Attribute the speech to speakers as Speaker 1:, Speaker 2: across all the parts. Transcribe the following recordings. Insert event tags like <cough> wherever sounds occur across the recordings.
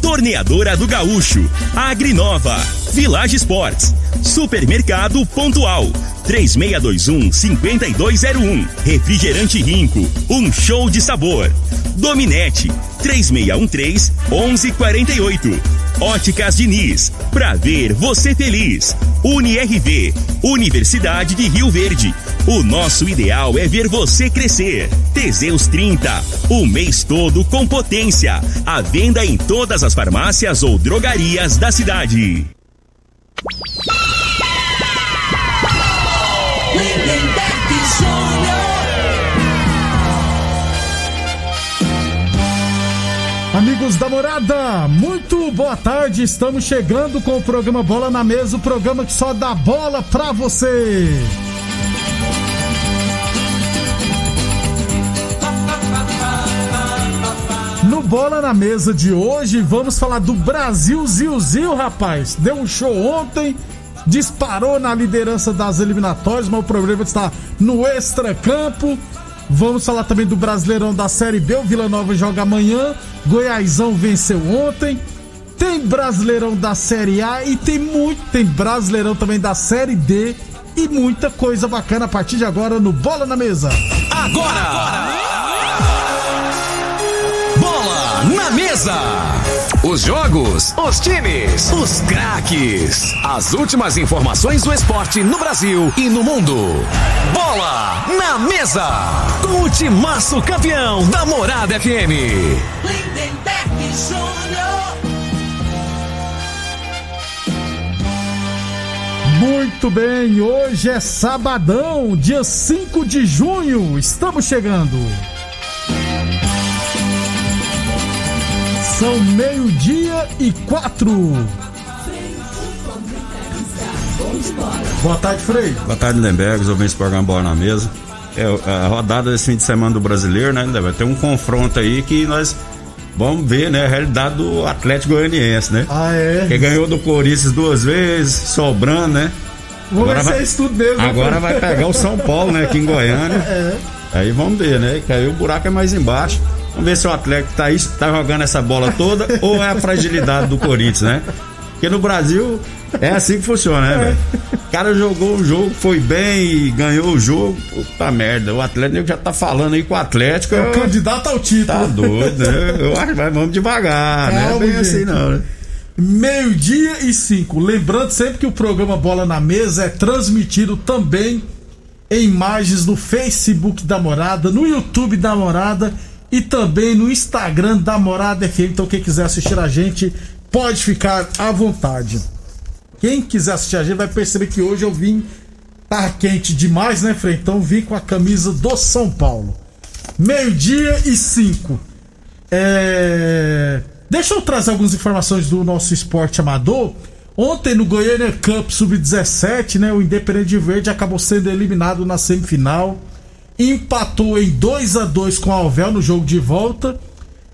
Speaker 1: Torneadora do Gaúcho, Agrinova, Village Sports, Supermercado Pontual, 3621-5201, Refrigerante Rinco, um show de sabor. Dominete, 3613-1148. Óticas Diniz, pra ver você feliz. UniRV, Universidade de Rio Verde. O nosso ideal é ver você crescer. Teseus 30, o mês todo com potência. A venda em todas as farmácias ou drogarias da cidade.
Speaker 2: Amigos da morada, muito boa tarde. Estamos chegando com o programa Bola na Mesa o programa que só dá bola pra você. Bola na Mesa de hoje, vamos falar do Brasil Zil rapaz. Deu um show ontem, disparou na liderança das eliminatórias, mas o problema está no extracampo. Vamos falar também do Brasileirão da Série B. O Vila Nova joga amanhã. Goiásão venceu ontem. Tem Brasileirão da Série A e tem muito, tem Brasileirão também da Série D e muita coisa bacana a partir de agora no Bola na Mesa.
Speaker 3: Agora! Bola mesa! Os jogos, os times, os craques. As últimas informações do esporte no Brasil e no mundo. Bola na mesa! Com o timaço campeão da Morada FM.
Speaker 4: Lindenberg.
Speaker 2: Muito bem, hoje é sabadão, dia 5 de junho. Estamos chegando. São meio-dia e quatro. Boa tarde, Frei.
Speaker 5: Boa tarde, Lemberg, os ouvintes do programa Bola na Mesa. É, a rodada desse fim de semana do brasileiro, né? Vai ter um confronto aí que nós vamos ver, né? A realidade do Atlético Goianiense, né?
Speaker 2: Ah, é?
Speaker 5: Que ganhou do Corinthians duas vezes, sobrando, né?
Speaker 2: Vamos ver se
Speaker 5: vai,
Speaker 2: é isso tudo mesmo. né,
Speaker 5: agora vai pegar o São Paulo, né? Aqui em Goiânia. <laughs>
Speaker 2: É.
Speaker 5: Aí vamos ver, né? Que aí o buraco é mais embaixo. Vamos ver se o Atlético tá, tá jogando essa bola toda <laughs> ou é a fragilidade do Corinthians, né? Porque no Brasil é assim que funciona, né, velho? O cara jogou o jogo, foi bem e ganhou o jogo. Puta merda, o Atlético já tá falando aí com o Atlético.
Speaker 2: É o candidato ao título.
Speaker 5: Tá doido, né? <laughs> Eu acho vai, vamos devagar, né?
Speaker 2: Calma,
Speaker 5: Bem assim
Speaker 2: gente.
Speaker 5: não, né?
Speaker 2: Meio-dia e cinco. Lembrando sempre que o programa Bola na Mesa é transmitido também em imagens no Facebook da Morada, no YouTube da Morada e também no Instagram da Morada FM. Então, quem quiser assistir a gente, pode ficar à vontade. Quem quiser assistir a gente vai perceber que hoje eu vim. Tá quente demais, né, Frei? Então, vim com a camisa do São Paulo. Meio-dia e cinco. É... Deixa eu trazer algumas informações do nosso esporte amador. Ontem no Goiânia Cup Sub-17, né, o Independente Verde acabou sendo eliminado na semifinal. Empatou em 2 a 2 com a Alvel no jogo de volta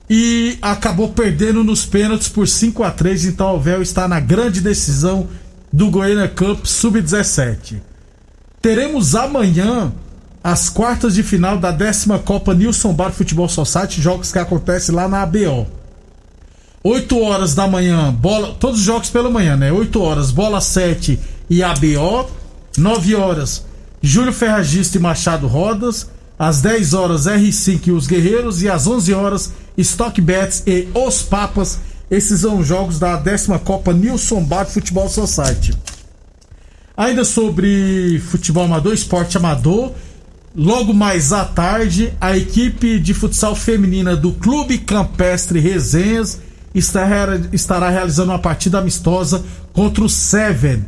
Speaker 2: e acabou perdendo nos pênaltis por 5 a 3 então a Alvel está na grande decisão do Goiânia Cup Sub-17. Teremos amanhã as quartas de final da décima Copa Nilson Bar Futebol Society, jogos que acontecem lá na ABO. 8 horas da manhã, bola, todos os jogos pela manhã, né? 8 horas, bola 7 e ABO. 9 horas, Júlio Ferragista e Machado Rodas. Às 10 horas, R5 e os Guerreiros. E às 11 horas, Stock Bets e Os Papas. Esses são os jogos da décima Copa Nilson Bar Futebol Society. Ainda sobre futebol amador, esporte amador. Logo mais à tarde, a equipe de futsal feminina do Clube Campestre Resenhas estará, realizando uma partida amistosa contra o Seven,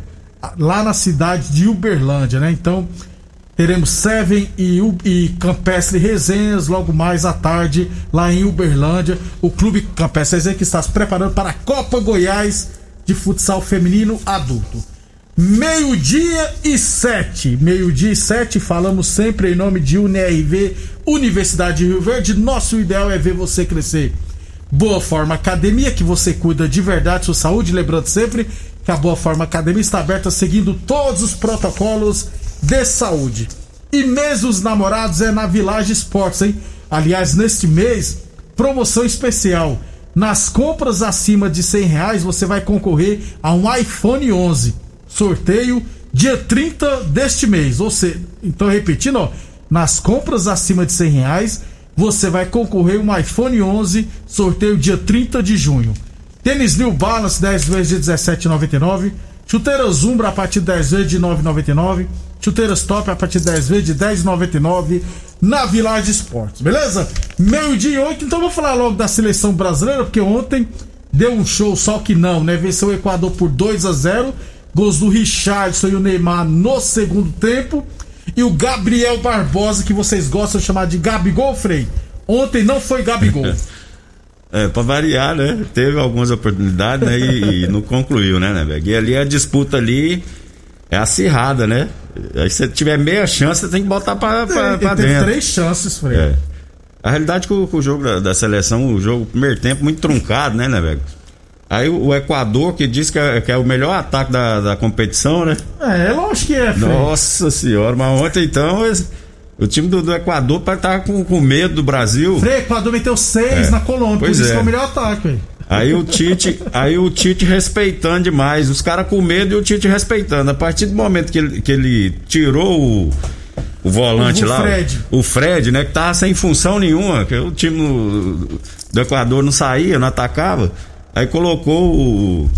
Speaker 2: lá na cidade de Uberlândia, né? Então, teremos Seven e, e Campestre Resenhas logo mais à tarde, lá em Uberlândia. O Clube Campestre Resenhas que está se preparando para a Copa Goiás de futsal feminino adulto. Meio-dia e sete. Meio-dia e sete, falamos sempre em nome de UNRV, Universidade de Rio Verde. Nosso ideal é ver você crescer. Boa Forma Academia, que você cuida de verdade sua saúde. Lembrando sempre que a Boa Forma Academia está aberta seguindo todos os protocolos de saúde. E mês dos namorados é na Village Esportes, hein? Aliás, neste mês, promoção especial. Nas compras acima de 100 reais, você vai concorrer a um iPhone 11. Sorteio dia 30 deste mês. Ou seja, então repetindo, ó, nas compras acima de 100 reais, você vai concorrer um iPhone 11. Sorteio dia 30 de junho. Tênis New Balance 10 vezes de 17,99. Chuteiras Umbra a partir de 10 vezes de 9,99. Chuteiras Top a partir de 10 vezes de 10,99 na Village Esportes, beleza? Meio-dia e oito, então vou falar logo da seleção brasileira, porque ontem deu um show, só que não, né? Venceu o Equador por 2 a 0 Gols do Richardson e o Neymar no segundo tempo. E o Gabriel Barbosa, que vocês gostam de chamar de Gabigol, Frei. Ontem não foi Gabigol. <laughs>
Speaker 5: É, pra variar, né? Teve algumas oportunidades, né? E, e não concluiu, né, né? E ali a disputa ali é acirrada, né? Aí se você tiver meia chance, você tem que botar pra, pra,
Speaker 2: Ele
Speaker 5: pra
Speaker 2: teve
Speaker 5: dentro.
Speaker 2: três chances, Frei.
Speaker 5: É. A realidade é que o, jogo da, da seleção, o jogo, primeiro tempo, muito truncado, né, né, velho? Aí o, Equador, que diz que é, que é o melhor ataque da, da competição, né?
Speaker 2: É, é lógico que é, Frei.
Speaker 5: Nossa senhora, mas ontem então esse- o time do, do Equador estar com, com medo do Brasil.
Speaker 2: Frei, Equador meteu seis
Speaker 5: É.
Speaker 2: na Colômbia, por
Speaker 5: Pois
Speaker 2: isso
Speaker 5: é.
Speaker 2: que é o melhor ataque, velho.
Speaker 5: Aí o Tite, aí o Tite respeitando demais, os caras com medo e o Tite respeitando. A partir do momento que ele, que ele tirou o, o volante
Speaker 2: O
Speaker 5: lá,
Speaker 2: Fred.
Speaker 5: o Fred, né, que tava sem função nenhuma, que o time no- do Equador não saía, não atacava. Aí colocou o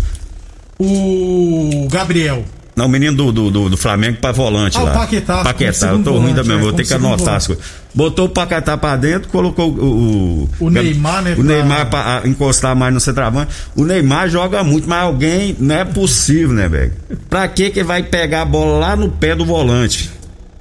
Speaker 2: O Gabriel.
Speaker 5: Não, o menino do, do, do, do Flamengo pra volante
Speaker 2: Ah, o
Speaker 5: lá.
Speaker 2: Paquetá, como
Speaker 5: Paquetá, eu tô ruim mesma,
Speaker 2: é,
Speaker 5: vou ter que anotar as coisas. Botou o Paquetá pra dentro, colocou o. O,
Speaker 2: O Neymar, né,
Speaker 5: O Neymar pra encostar mais no centroavante. O Neymar joga muito, mas alguém não é possível, né, velho? Pra que que vai pegar a bola lá no pé do volante?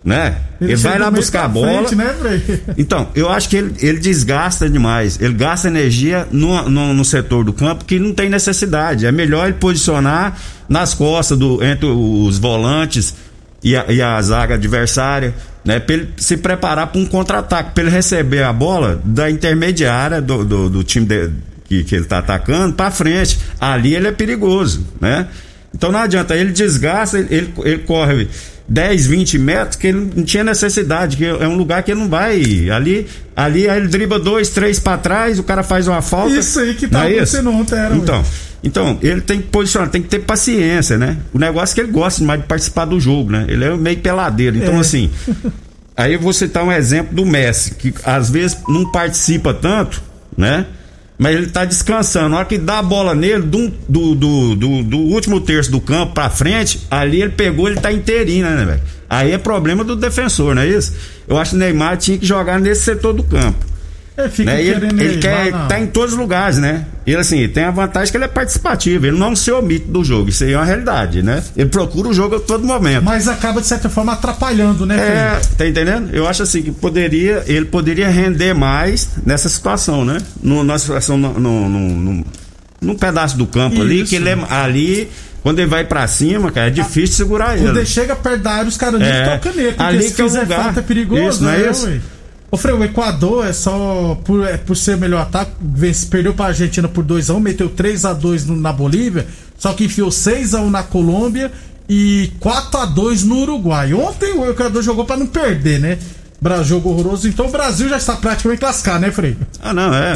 Speaker 5: Né? Ele, vai
Speaker 2: chega
Speaker 5: lá buscar a bola.
Speaker 2: frente, né? <laughs>
Speaker 5: Então, eu acho que ele, ele desgasta demais. Ele gasta energia no, no, no setor do campo que não tem necessidade. É melhor ele posicionar nas costas do, entre os volantes e a, e a zaga adversária, né? Pra ele se preparar para um contra-ataque, para ele receber a bola da intermediária do, do, do time de- que, que ele tá atacando para frente. Ali ele é perigoso, né? Então não adianta, ele desgasta, ele, ele, ele corre 10, 20 metros que ele não tinha necessidade, que é um lugar que ele não vai. Ali, ali aí ele dribla dois, três para trás, o cara faz uma falta.
Speaker 2: Isso aí que tá
Speaker 5: é
Speaker 2: acontecendo ontem, era,
Speaker 5: Então, então, ele tem que posicionar, tem que ter paciência, né? O negócio é que ele gosta demais de participar do jogo, né? Ele é meio peladeiro. Então,
Speaker 2: É.
Speaker 5: assim, aí eu vou citar um exemplo do Messi, que às vezes não participa tanto, né? Mas ele tá descansando. Na hora que dá a bola nele, do, do, do, do, do último terço do campo pra frente, ali ele pegou, ele tá inteirinho, né, velho? Aí é problema do defensor, não é isso? Eu acho que o Neymar tinha que jogar nesse setor do campo.
Speaker 2: Ele fica
Speaker 5: Né? Ele,
Speaker 2: querendo
Speaker 5: ele
Speaker 2: Neymar,
Speaker 5: quer
Speaker 2: não.
Speaker 5: tá em todos os lugares, né? Ele assim, tem a vantagem que ele é participativo, ele não se omite do jogo, isso aí é uma realidade, né? Ele procura o jogo a todo momento.
Speaker 2: Mas acaba, de certa forma, atrapalhando, né,
Speaker 5: É, tá entendendo? Eu acho assim que poderia, ele poderia render mais nessa situação, né? No, na situação, no, no, no- no- num pedaço do campo ali,
Speaker 2: Isso.
Speaker 5: que ele é, ali, quando ele vai pra cima, cara, é difícil segurar ele.
Speaker 2: Quando ele chega perto da área, os caras
Speaker 5: É.
Speaker 2: tocam. Porque
Speaker 5: Ali que é o
Speaker 2: fizer
Speaker 5: lugar.
Speaker 2: falta é perigoso,
Speaker 5: Isso, não é
Speaker 2: né,
Speaker 5: isso?
Speaker 2: ué? Ô, Frei, o Equador é só por, é, por ser melhor ataque, perdeu pra Argentina por 2x1, meteu 3x2 no- na Bolívia, só que enfiou 6x1 na Colômbia e 4x2 no Uruguai. Ontem o Equador jogou pra não perder, né? Jogo horroroso, então o Brasil já está praticamente classificado, né, Frei?
Speaker 5: Ah, não, é.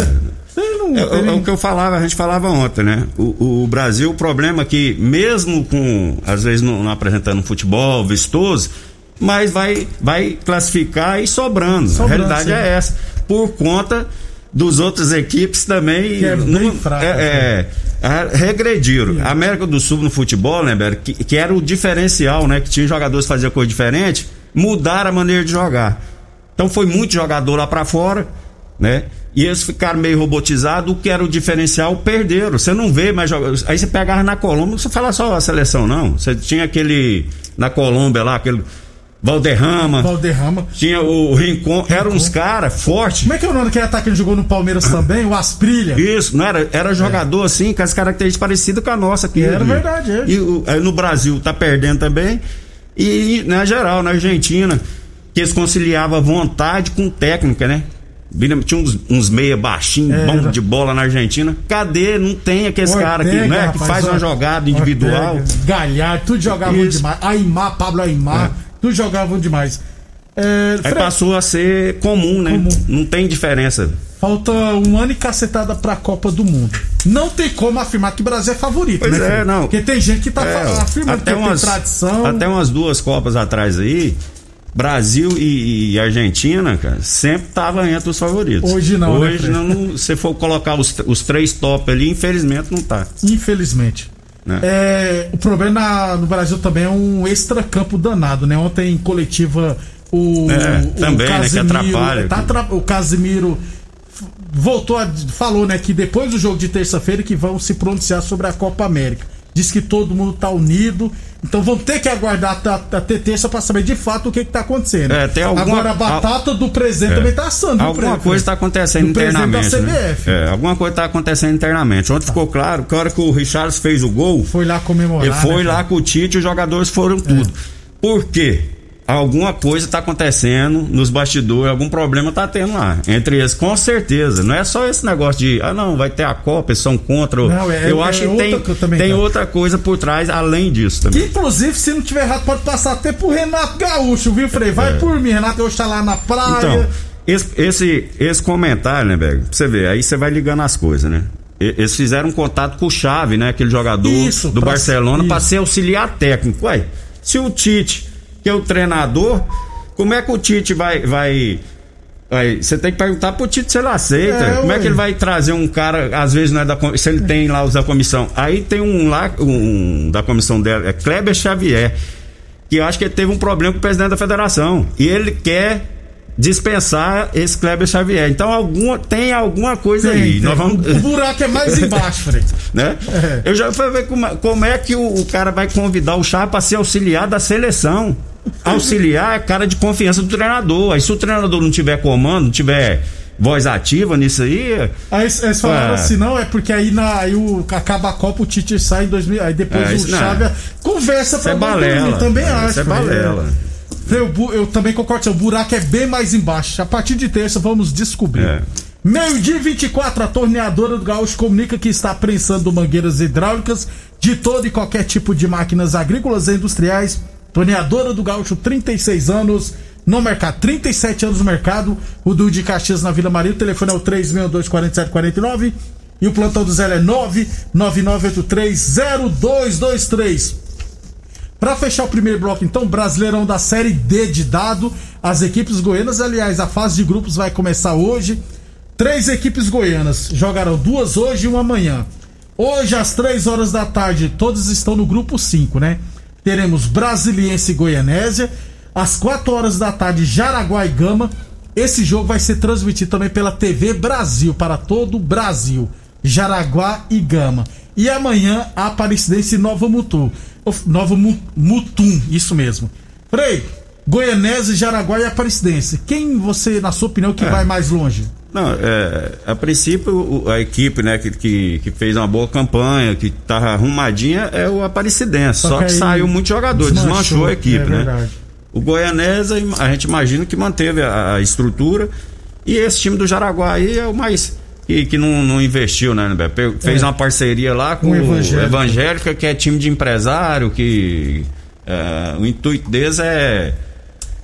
Speaker 2: Não,
Speaker 5: É, é o que eu falava, a gente falava ontem, né? O, o Brasil, o problema é que, mesmo com, às vezes, não, não apresentando um futebol vistoso, mas vai, vai classificar e sobrando.
Speaker 2: Sobrando,
Speaker 5: a realidade
Speaker 2: sim.
Speaker 5: é essa. Por conta dos outras equipes também.
Speaker 2: Que é
Speaker 5: não-
Speaker 2: fraca,
Speaker 5: é, é, regrediram. A América do Sul no futebol, né, Beto? Que, que era o diferencial, né? Que tinha jogadores que faziam coisa diferente, mudaram a maneira de jogar. Então foi muito jogador lá pra fora, né? E eles ficaram meio robotizados, o que era o diferencial, perderam. Você não vê mais jogadores. Aí você pegava na Colômbia, não você fala só a seleção, não. Você tinha aquele. Na Colômbia lá, aquele. Valderrama.
Speaker 2: Valderrama.
Speaker 5: Tinha o Rincon. Eram uns caras fortes.
Speaker 2: Como é que é o nome daquele ataque que ele jogou no Palmeiras também? O Asprilha.
Speaker 5: Isso, não era? Era jogador assim, com as características parecidas com a nossa aqui.
Speaker 2: Era verdade, é.
Speaker 5: E o- no Brasil tá perdendo também. E na geral, na Argentina, que eles conciliavam vontade com técnica, né? Tinha uns, uns meia baixinhos,
Speaker 2: É,
Speaker 5: bom de bola na Argentina. Cadê? Não tem aquele cara aqui, né? Que
Speaker 2: rapaz,
Speaker 5: faz uma jogada individual.
Speaker 2: Ortega, Galhardo, tudo jogavam
Speaker 5: Isso.
Speaker 2: demais. Aymar, Pablo Aymar, tudo jogavam demais. É,
Speaker 5: Aí
Speaker 2: Fred,
Speaker 5: passou a ser comum, né?
Speaker 2: Comum.
Speaker 5: Não tem diferença.
Speaker 2: falta um ano e cacetada pra Copa do Mundo. Não tem como afirmar que o Brasil é favorito,
Speaker 5: Pois
Speaker 2: né?
Speaker 5: é, não.
Speaker 2: Porque tem gente que tá
Speaker 5: É,
Speaker 2: afirmando
Speaker 5: até
Speaker 2: que
Speaker 5: umas,
Speaker 2: tem tradição.
Speaker 5: Até umas duas Copas atrás aí, Brasil e, e Argentina, cara, sempre tava entre os favoritos.
Speaker 2: Hoje não, né,
Speaker 5: Hoje
Speaker 2: Fred?
Speaker 5: não, não- se for colocar os, os três top ali, infelizmente não tá.
Speaker 2: Infelizmente.
Speaker 5: Né?
Speaker 2: É, o problema na- no Brasil também é um extracampo danado, né? Ontem em coletiva o,
Speaker 5: É,
Speaker 2: o
Speaker 5: também, né, que atrapalha.
Speaker 2: tá o Casimiro voltou a, falou, né, que depois do jogo de terça-feira que vão se pronunciar sobre a Copa América. Diz que todo mundo tá unido. Então vamos ter que aguardar até, terça pra saber de fato o que, que tá acontecendo.
Speaker 5: É, tem alguma-
Speaker 2: Agora a batata do presidente também tá assando.
Speaker 5: Alguma coisa está acontecendo internamente. né? É, alguma coisa está acontecendo internamente. Ontem ficou claro que a hora que o Richards fez o gol,
Speaker 2: Foi lá comemorar.
Speaker 5: ele foi
Speaker 2: né,
Speaker 5: lá com o Tite e os jogadores foram tudo. Por quê? Alguma coisa está acontecendo nos bastidores, algum problema está tendo lá. Entre eles, com certeza. Não é só esse negócio de, ah, não, vai ter a Copa, eles são contra.
Speaker 2: Não, é-
Speaker 5: Eu
Speaker 2: é
Speaker 5: acho que tem,
Speaker 2: que
Speaker 5: tem
Speaker 2: quero.
Speaker 5: outra coisa por trás, além disso
Speaker 2: Que,
Speaker 5: também.
Speaker 2: inclusive, se não tiver errado, pode passar até pro Renato Gaúcho, viu, Frei? Vai por mim, Renato Gaúcho tá lá na praia.
Speaker 5: É. Então, esse, esse, esse comentário, né, Beg? Pra você ver, aí você vai ligando as coisas, né? Eles fizeram um contato com o Chave, né? Aquele jogador
Speaker 2: Isso,
Speaker 5: do
Speaker 2: pra-
Speaker 5: Barcelona, pra
Speaker 2: isso.
Speaker 5: ser auxiliar técnico. Ué, se o Tite, que é o treinador, como é que o Tite vai. vai vai- você tem que perguntar pro Tite se ele aceita.
Speaker 2: É,
Speaker 5: como é
Speaker 2: ué.
Speaker 5: que ele vai trazer um cara, às vezes não é da se ele tem lá os da comissão. Aí tem um lá, um da comissão dela, é Kleber Xavier que eu acho que ele teve um problema com o presidente da federação. E ele quer dispensar esse Kleber Xavier. Então alguma, tem alguma coisa
Speaker 2: Tem,
Speaker 5: aí.
Speaker 2: tem.
Speaker 5: Nós vamos.
Speaker 2: O buraco é mais embaixo, Frei. <laughs>
Speaker 5: Né?
Speaker 2: É.
Speaker 5: Eu já fui ver como, como é que o, o cara vai convidar o Chá para ser auxiliar da seleção. Auxiliar é cara de confiança do treinador. Aí se o treinador não tiver comando, não tiver voz ativa nisso aí.
Speaker 2: Aí eles falaram
Speaker 5: Ué.
Speaker 2: assim, não, é porque aí, na, aí o, acaba a Copa, o Tite sai em 2000, aí depois
Speaker 5: É,
Speaker 2: o
Speaker 5: isso não.
Speaker 2: Chave conversa pra
Speaker 5: é balela.
Speaker 2: dormir. Também
Speaker 5: É,
Speaker 2: acho.
Speaker 5: Isso é
Speaker 2: Frei.
Speaker 5: balela.
Speaker 2: Bu- eu também concordo, o buraco é bem mais embaixo. A partir de terça vamos descobrir.
Speaker 5: É.
Speaker 2: Meio-dia e 24, a torneadora do Gaúcho comunica que está prensando mangueiras hidráulicas de todo e qualquer tipo de máquinas agrícolas e industriais. Torneadora do Gaúcho, 36 anos no mercado, 37 anos no mercado. O do de Caxias na Vila Maria, o telefone é o 3624749 e o plantão do Zé é 999830223. Pra fechar o primeiro bloco, então, Brasileirão da Série D de dado. As equipes goianas, aliás, a fase de grupos vai começar hoje. Três equipes goianas jogarão duas hoje e uma amanhã. Hoje, às três horas da tarde, todos estão no grupo 5, né? Teremos Brasiliense e Goianésia. Às 4 horas da tarde, Jaraguá e Gama. Esse jogo vai ser transmitido também pela TV Brasil, para todo o Brasil. Jaraguá e Gama. E amanhã, a Aparecidense e Nova Mutum. Of- Nova Mu- Mutum, isso mesmo. Frei, Goianésia, Jaraguá e Aparecidense. Quem você, na sua opinião, que
Speaker 5: É.
Speaker 2: vai mais longe?
Speaker 5: Não, é, a princípio a equipe, né, que, que, que fez uma boa campanha, que tava arrumadinha, é o Aparecidense. Só,
Speaker 2: Só
Speaker 5: que,
Speaker 2: que
Speaker 5: saiu muito jogador, desmanchou,
Speaker 2: desmanchou,
Speaker 5: a equipe,
Speaker 2: é
Speaker 5: né?
Speaker 2: verdade.
Speaker 5: O Goianesa, a gente imagina que manteve a, a estrutura. E esse time do Jaraguá aí é o mais. Que, que não, não investiu, né, Pe- Fez
Speaker 2: É.
Speaker 5: uma parceria lá com
Speaker 2: Com o
Speaker 5: o
Speaker 2: Evangélica.
Speaker 5: Evangélica, que é time de empresário, que é, o intuito deles é,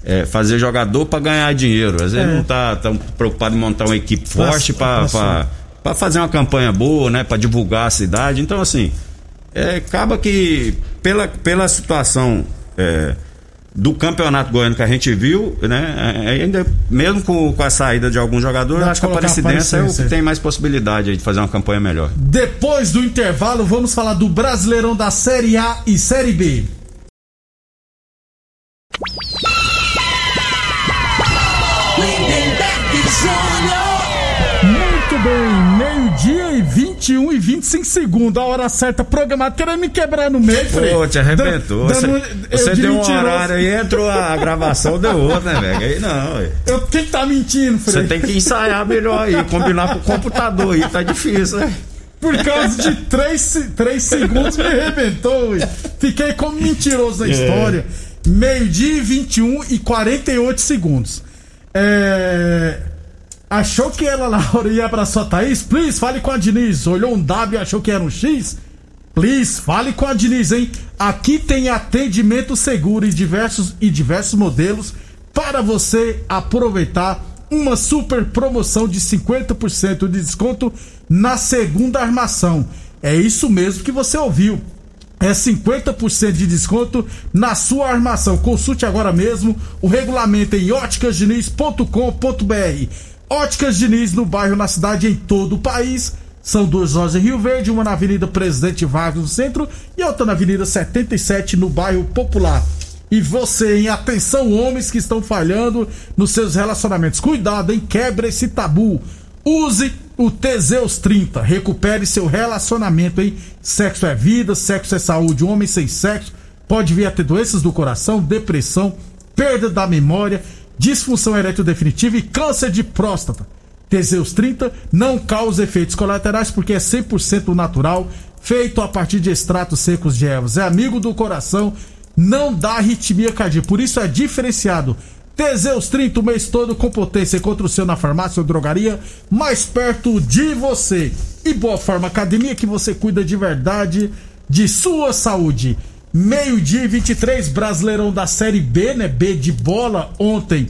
Speaker 5: é fazer jogador para ganhar dinheiro. Às vezes
Speaker 2: É.
Speaker 5: não tá tão preocupado em montar uma equipe
Speaker 2: Pra-
Speaker 5: forte para fazer uma campanha boa, né, para divulgar a cidade. Então, assim, é, acaba que pela, pela situação é, do campeonato goiano que a gente viu, né? é, Ainda mesmo com, com a saída de alguns jogadores, acho que a Aparecidense é o que tem mais possibilidade de fazer uma campanha melhor.
Speaker 2: Depois do intervalo, vamos falar do Brasileirão da Série A e Série B. Muito bem, meio-dia e 21 e 25 segundos, a hora certa programada, querendo me quebrar no meio, Frei.
Speaker 5: Pô, te arrebentou.
Speaker 2: Dan-
Speaker 5: Você,
Speaker 2: dando-
Speaker 5: você
Speaker 2: de
Speaker 5: deu um
Speaker 2: mentiroso.
Speaker 5: horário aí, entrou a <laughs> gravação, deu outro, né, velho? Aí não, ué.
Speaker 2: Eu, quem tá mentindo, Frei?
Speaker 5: Você tem que ensaiar melhor aí, combinar com o computador aí, tá difícil, né?
Speaker 2: Por causa de 3, segundos me arrebentou. ui. Fiquei como mentiroso
Speaker 5: É.
Speaker 2: na história. Meio-dia e 21 e 48 segundos. É, Achou que era na hora e abraçou a Thaís? Please, fale com a Diniz. Olhou um W e achou que era um X? Please, fale com a Diniz, hein? Aqui tem atendimento seguro e diversos, e diversos modelos para você aproveitar uma super promoção de 50% de desconto na segunda armação. É isso mesmo que você ouviu. É 50% de desconto na sua armação. Consulte agora mesmo o regulamento em óticasdiniz.com.br. Óticas Diniz no bairro, na cidade, em todo o país. São duas lojas em Rio Verde, uma na Avenida Presidente Vargas no centro e outra na Avenida 77 no bairro Popular. E você, em atenção, homens que estão falhando nos seus relacionamentos. Cuidado, hein? Quebra esse tabu. Use o Teseus 30. Recupere seu relacionamento, hein? Sexo é vida, sexo é saúde. Homem sem sexo pode vir a ter doenças do coração, depressão, perda da memória, disfunção erétil definitiva e câncer de próstata. Teseus 30 não causa efeitos colaterais porque é 100% natural, feito a partir de extratos secos de ervas. É amigo do coração, não dá arritmia cardíaca, por isso é diferenciado. Teseus 30 o mês todo com potência contra o seu na farmácia ou drogaria mais perto de você. E Boa Forma Academia que você cuida de verdade de sua saúde. Meio-dia e 23, Brasileirão da Série B, né? B de bola ontem.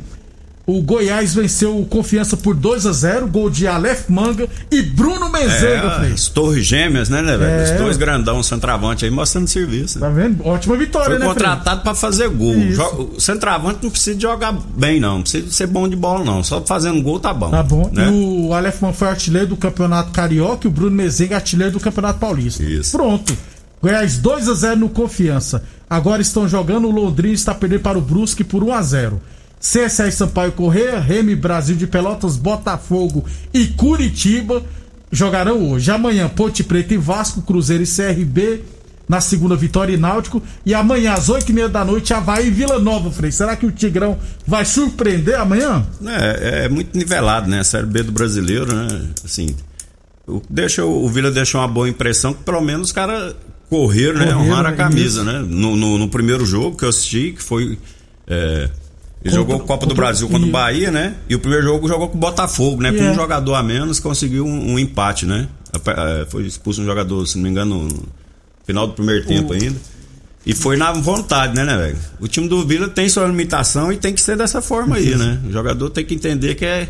Speaker 2: O Goiás venceu o Confiança por 2 a 0 gol de Aleph Manga e Bruno Mezenga,
Speaker 5: É, as torres gêmeas, né, né, velho?
Speaker 2: É.
Speaker 5: Os dois grandão, centroavante aí mostrando serviço.
Speaker 2: Tá
Speaker 5: Né?
Speaker 2: vendo? Ótima vitória,
Speaker 5: Foi
Speaker 2: né,
Speaker 5: contratado pra fazer gol.
Speaker 2: Isso.
Speaker 5: O centroavante não precisa jogar bem, não. Não precisa ser bom de bola, não. Só fazendo gol tá bom.
Speaker 2: Tá bom.
Speaker 5: Né?
Speaker 2: E o Aleph Manga foi artilheiro do Campeonato Carioca e o Bruno Mezenga artilheiro do Campeonato Paulista.
Speaker 5: Isso.
Speaker 2: Pronto. Goiás 2 a 0 no Confiança. Agora estão jogando o Londrina está perdendo para o Brusque por 1 a 0. CSA e Sampaio Correia, Remy Brasil de Pelotas, Botafogo e Curitiba jogarão hoje. Amanhã, Ponte Preta e Vasco, Cruzeiro e CRB. Na segunda, Vitória e Náutico. E amanhã, às 8 e meia da noite, Havaí e Vila Nova, Frei. Será que o Tigrão vai surpreender amanhã?
Speaker 5: É, é muito nivelado, né? A Série B do brasileiro, né? Assim, o, deixa, o Vila deixou uma boa impressão que pelo menos os caras correram, né?
Speaker 2: Correram,
Speaker 5: Honraram a camisa,
Speaker 2: isso.
Speaker 5: né? No, no, no primeiro jogo que eu assisti, que foi. é, ele
Speaker 2: Contra-
Speaker 5: jogou Copa do Brasil contra o Bahia, né? E o primeiro jogo jogou com o Botafogo, né? Com
Speaker 2: é.
Speaker 5: um jogador a menos conseguiu um, um empate, né? É, Foi expulso um jogador, se não me engano, no final do primeiro tempo ainda. E foi na vontade, né, né, velho? O time do Vila tem sua limitação e tem que ser dessa forma aí, né? O jogador tem que entender que é.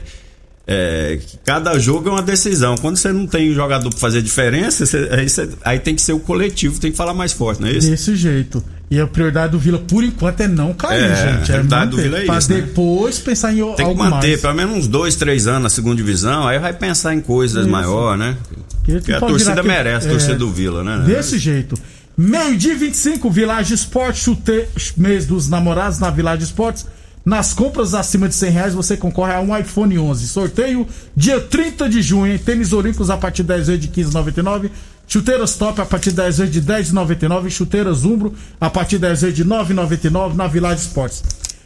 Speaker 5: É, que cada jogo é uma decisão. Quando você não tem jogador pra fazer diferença, você- aí, você- aí tem que ser o coletivo, tem que falar mais forte, não é isso?
Speaker 2: Desse jeito. E a prioridade do Vila, por enquanto, é não cair,
Speaker 5: É,
Speaker 2: gente.
Speaker 5: a realidade do
Speaker 2: manter,
Speaker 5: Vila é
Speaker 2: pra
Speaker 5: isso, né?
Speaker 2: depois pensar em
Speaker 5: Tem que
Speaker 2: algo
Speaker 5: manter
Speaker 2: mais.
Speaker 5: pelo menos uns dois, três anos na segunda divisão, aí vai pensar em coisas maiores, né?
Speaker 2: Que
Speaker 5: Porque a torcida
Speaker 2: aquele-
Speaker 5: merece, a
Speaker 2: é,
Speaker 5: torcida do Vila, né?
Speaker 2: Desse jeito. Meio-dia e 25, Village Esporte, chute... mês dos namorados na Village Esportes. Nas compras acima de 100 reais você concorre a um iPhone 11. Sorteio dia 30 de junho, hein? Tênis Olímpicos a partir de 10 vezes de 15,99. Chuteiras Top a partir de 10 vezes de 10,99. Chuteiras Umbro a partir de 10 vezes de 9,99 na Village Esportes.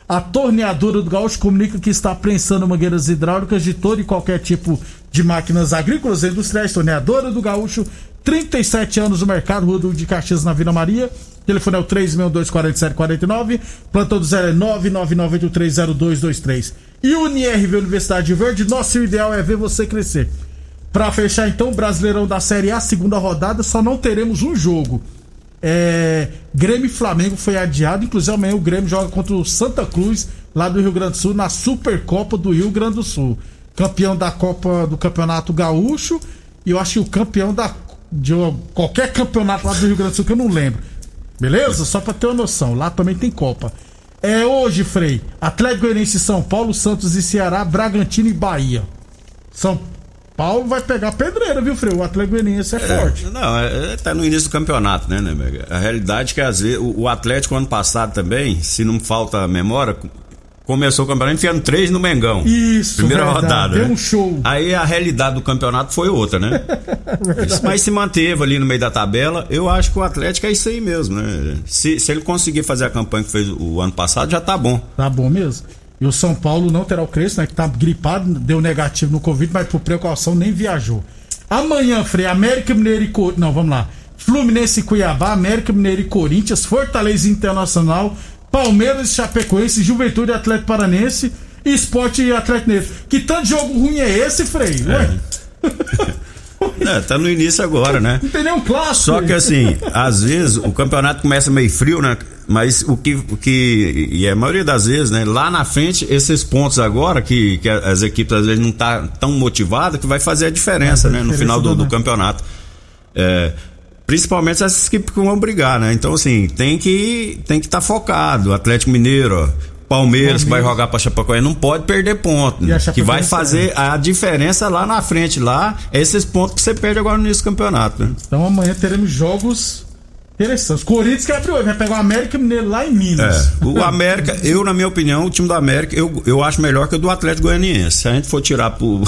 Speaker 2: A torneadora do Gaúcho comunica que está prensando mangueiras hidráulicas de todo e qualquer tipo de máquinas agrícolas e industriais. Torneadora do Gaúcho, 37 anos no mercado, Rua de Caxias, na Vila Maria. Telefone é o 3624749. Plantão do 0 é 999830223. E UniRV Universidade Verde, nosso ideal é ver você crescer. Pra fechar então, o Brasileirão da Série A, segunda rodada, só não teremos um jogo. É, Grêmio e Flamengo foi adiado, inclusive amanhã o Grêmio joga contra o Santa Cruz, lá do Rio Grande do Sul, na Supercopa do Rio Grande do Sul. Campeão da Copa do Campeonato Gaúcho e eu acho que o campeão da de qualquer campeonato lá do Rio Grande do Sul que eu não lembro. Beleza? Só pra ter uma noção, lá também tem Copa. É hoje, Frei. Atlético Goianiense, São Paulo, Santos e Ceará, Bragantino e Bahia. São Paulo vai pegar pedreira, viu, Frei? O Atlético Goianiense é, forte.
Speaker 5: Não, é, é, tá no início do campeonato, né, né? A realidade é que às vezes o, o Atlético ano passado também, se não falta memória, começou o campeonato enfiando três no Mengão.
Speaker 2: Isso,
Speaker 5: Primeira
Speaker 2: verdade.
Speaker 5: rodada.
Speaker 2: Deu
Speaker 5: né?
Speaker 2: um show.
Speaker 5: Aí a realidade do campeonato foi outra, né? <laughs> Mas se manteve ali no meio da tabela, eu acho que o Atlético é isso aí mesmo, né? Se, se ele conseguir fazer a campanha que fez o ano passado, já tá bom.
Speaker 2: Tá bom mesmo. E o São Paulo não terá o Crespo, né? Que tá gripado, deu negativo no Covid, mas por precaução nem viajou. Amanhã, Frei, América Mineiro e Corinthians. Não, vamos lá. Fluminense e Cuiabá, América Mineiro e Corinthians, Fortaleza Internacional, Palmeiras e Chapecoense, Juventude Atlético Paranense. Esporte e Atlético Mineiro. Que tanto jogo ruim é esse, Frei? Ué? <laughs>
Speaker 5: É, tá no início agora, né?
Speaker 2: Não tem nenhum clássico.
Speaker 5: Só que assim, às vezes o campeonato começa meio frio, né? Mas o que, o que e a maioria das vezes, né? Lá na frente, esses pontos agora que, que as equipes às vezes não tá tão motivadas que vai fazer a diferença,
Speaker 2: Vai
Speaker 5: né? No final do,
Speaker 2: diferença
Speaker 5: do
Speaker 2: danada.
Speaker 5: campeonato. É, principalmente essas equipes que vão brigar, né? Então assim, tem que tem que estar focado. Atlético Mineiro, ó, Palmeiras, que vai
Speaker 2: Palmeiras.
Speaker 5: jogar pra Chapecoense, não pode perder ponto. Né? Que vai fazer a diferença lá na frente, lá, é esses pontos que você perde agora no início do campeonato, né?
Speaker 2: Então amanhã teremos jogos interessantes. Corinthians que hoje, vai pegar o América Mineiro lá em Minas.
Speaker 5: É, o América, eu, na minha opinião, o time do América, eu, eu acho melhor que o do Atlético Goianiense. Se a gente for tirar por,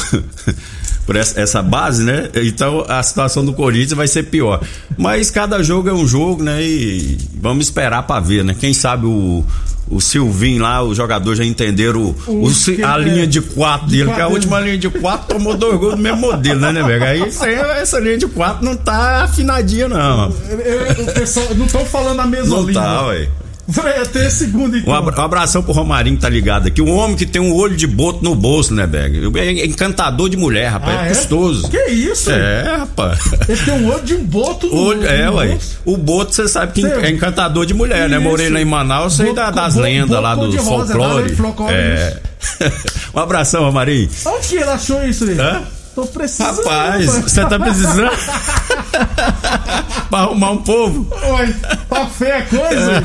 Speaker 5: <laughs> por essa, essa base, né? Então a situação do Corinthians vai ser pior. Mas cada jogo é um jogo, né? E vamos esperar pra ver, né? Quem sabe o. O Silvinho lá, os jogadores já entenderam o,
Speaker 2: O
Speaker 5: o a
Speaker 2: é,
Speaker 5: linha de quatro
Speaker 2: de
Speaker 5: dele, que a última linha de quatro tomou dois gols do mesmo modelo, né, né, velho? Aí essa linha de quatro não tá afinadinha, não.
Speaker 2: Eu- eu- o pessoal não estão falando a mesma
Speaker 5: Não
Speaker 2: língua.
Speaker 5: tá, ué.
Speaker 2: Frei, até segundo então.
Speaker 5: Um, abra- abração pro Romarinho que tá ligado aqui. Um homem que tem um olho de boto no bolso, né, Beg? É encantador de mulher, rapaz.
Speaker 2: Ah,
Speaker 5: é custoso.
Speaker 2: Que isso?
Speaker 5: É, rapaz.
Speaker 2: Ele tem um olho de um boto no
Speaker 5: Olho, é,
Speaker 2: no
Speaker 5: ué.
Speaker 2: bolso.
Speaker 5: O boto, você sabe que
Speaker 2: Sei.
Speaker 5: é encantador de mulher, né?
Speaker 2: Isso.
Speaker 5: Morei lá em Manaus, sei da- das
Speaker 2: boto-
Speaker 5: lendas lá do
Speaker 2: cor-de-rosa,
Speaker 5: folclore.
Speaker 2: folclore,
Speaker 5: É. <laughs> um abração, Romarinho.
Speaker 2: Onde que ele achou isso aí?
Speaker 5: Hã?
Speaker 2: Tô precisando.
Speaker 5: Rapaz, você tá precisando <laughs> pra arrumar um povo?
Speaker 2: Oi, tá feia a coisa?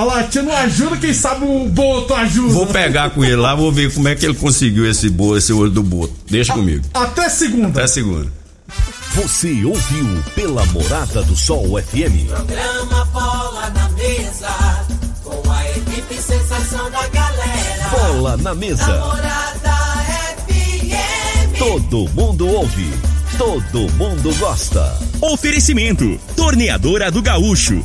Speaker 2: Olha lá, tia não ajuda, quem sabe o boto ajuda.
Speaker 5: Vou pegar com ele lá, vou ver como é que ele conseguiu esse, esse olho do boto. Deixa comigo.
Speaker 2: Até segunda.
Speaker 5: Até segunda.
Speaker 3: Você ouviu pela Morada do Sol FM.
Speaker 4: Programa Bola na Mesa, com a equipe sensação da galera.
Speaker 3: Bola na mesa.
Speaker 4: Namorada FM.
Speaker 3: Todo mundo ouve. Todo mundo gosta.
Speaker 1: Oferecimento: Torneadora do Gaúcho,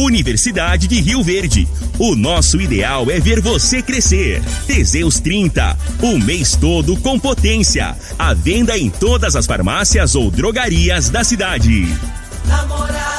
Speaker 1: Universidade de Rio Verde. O nosso ideal é ver você crescer. Teseus 30, o mês todo com potência. A venda em todas as farmácias ou drogarias da cidade.
Speaker 4: Namorada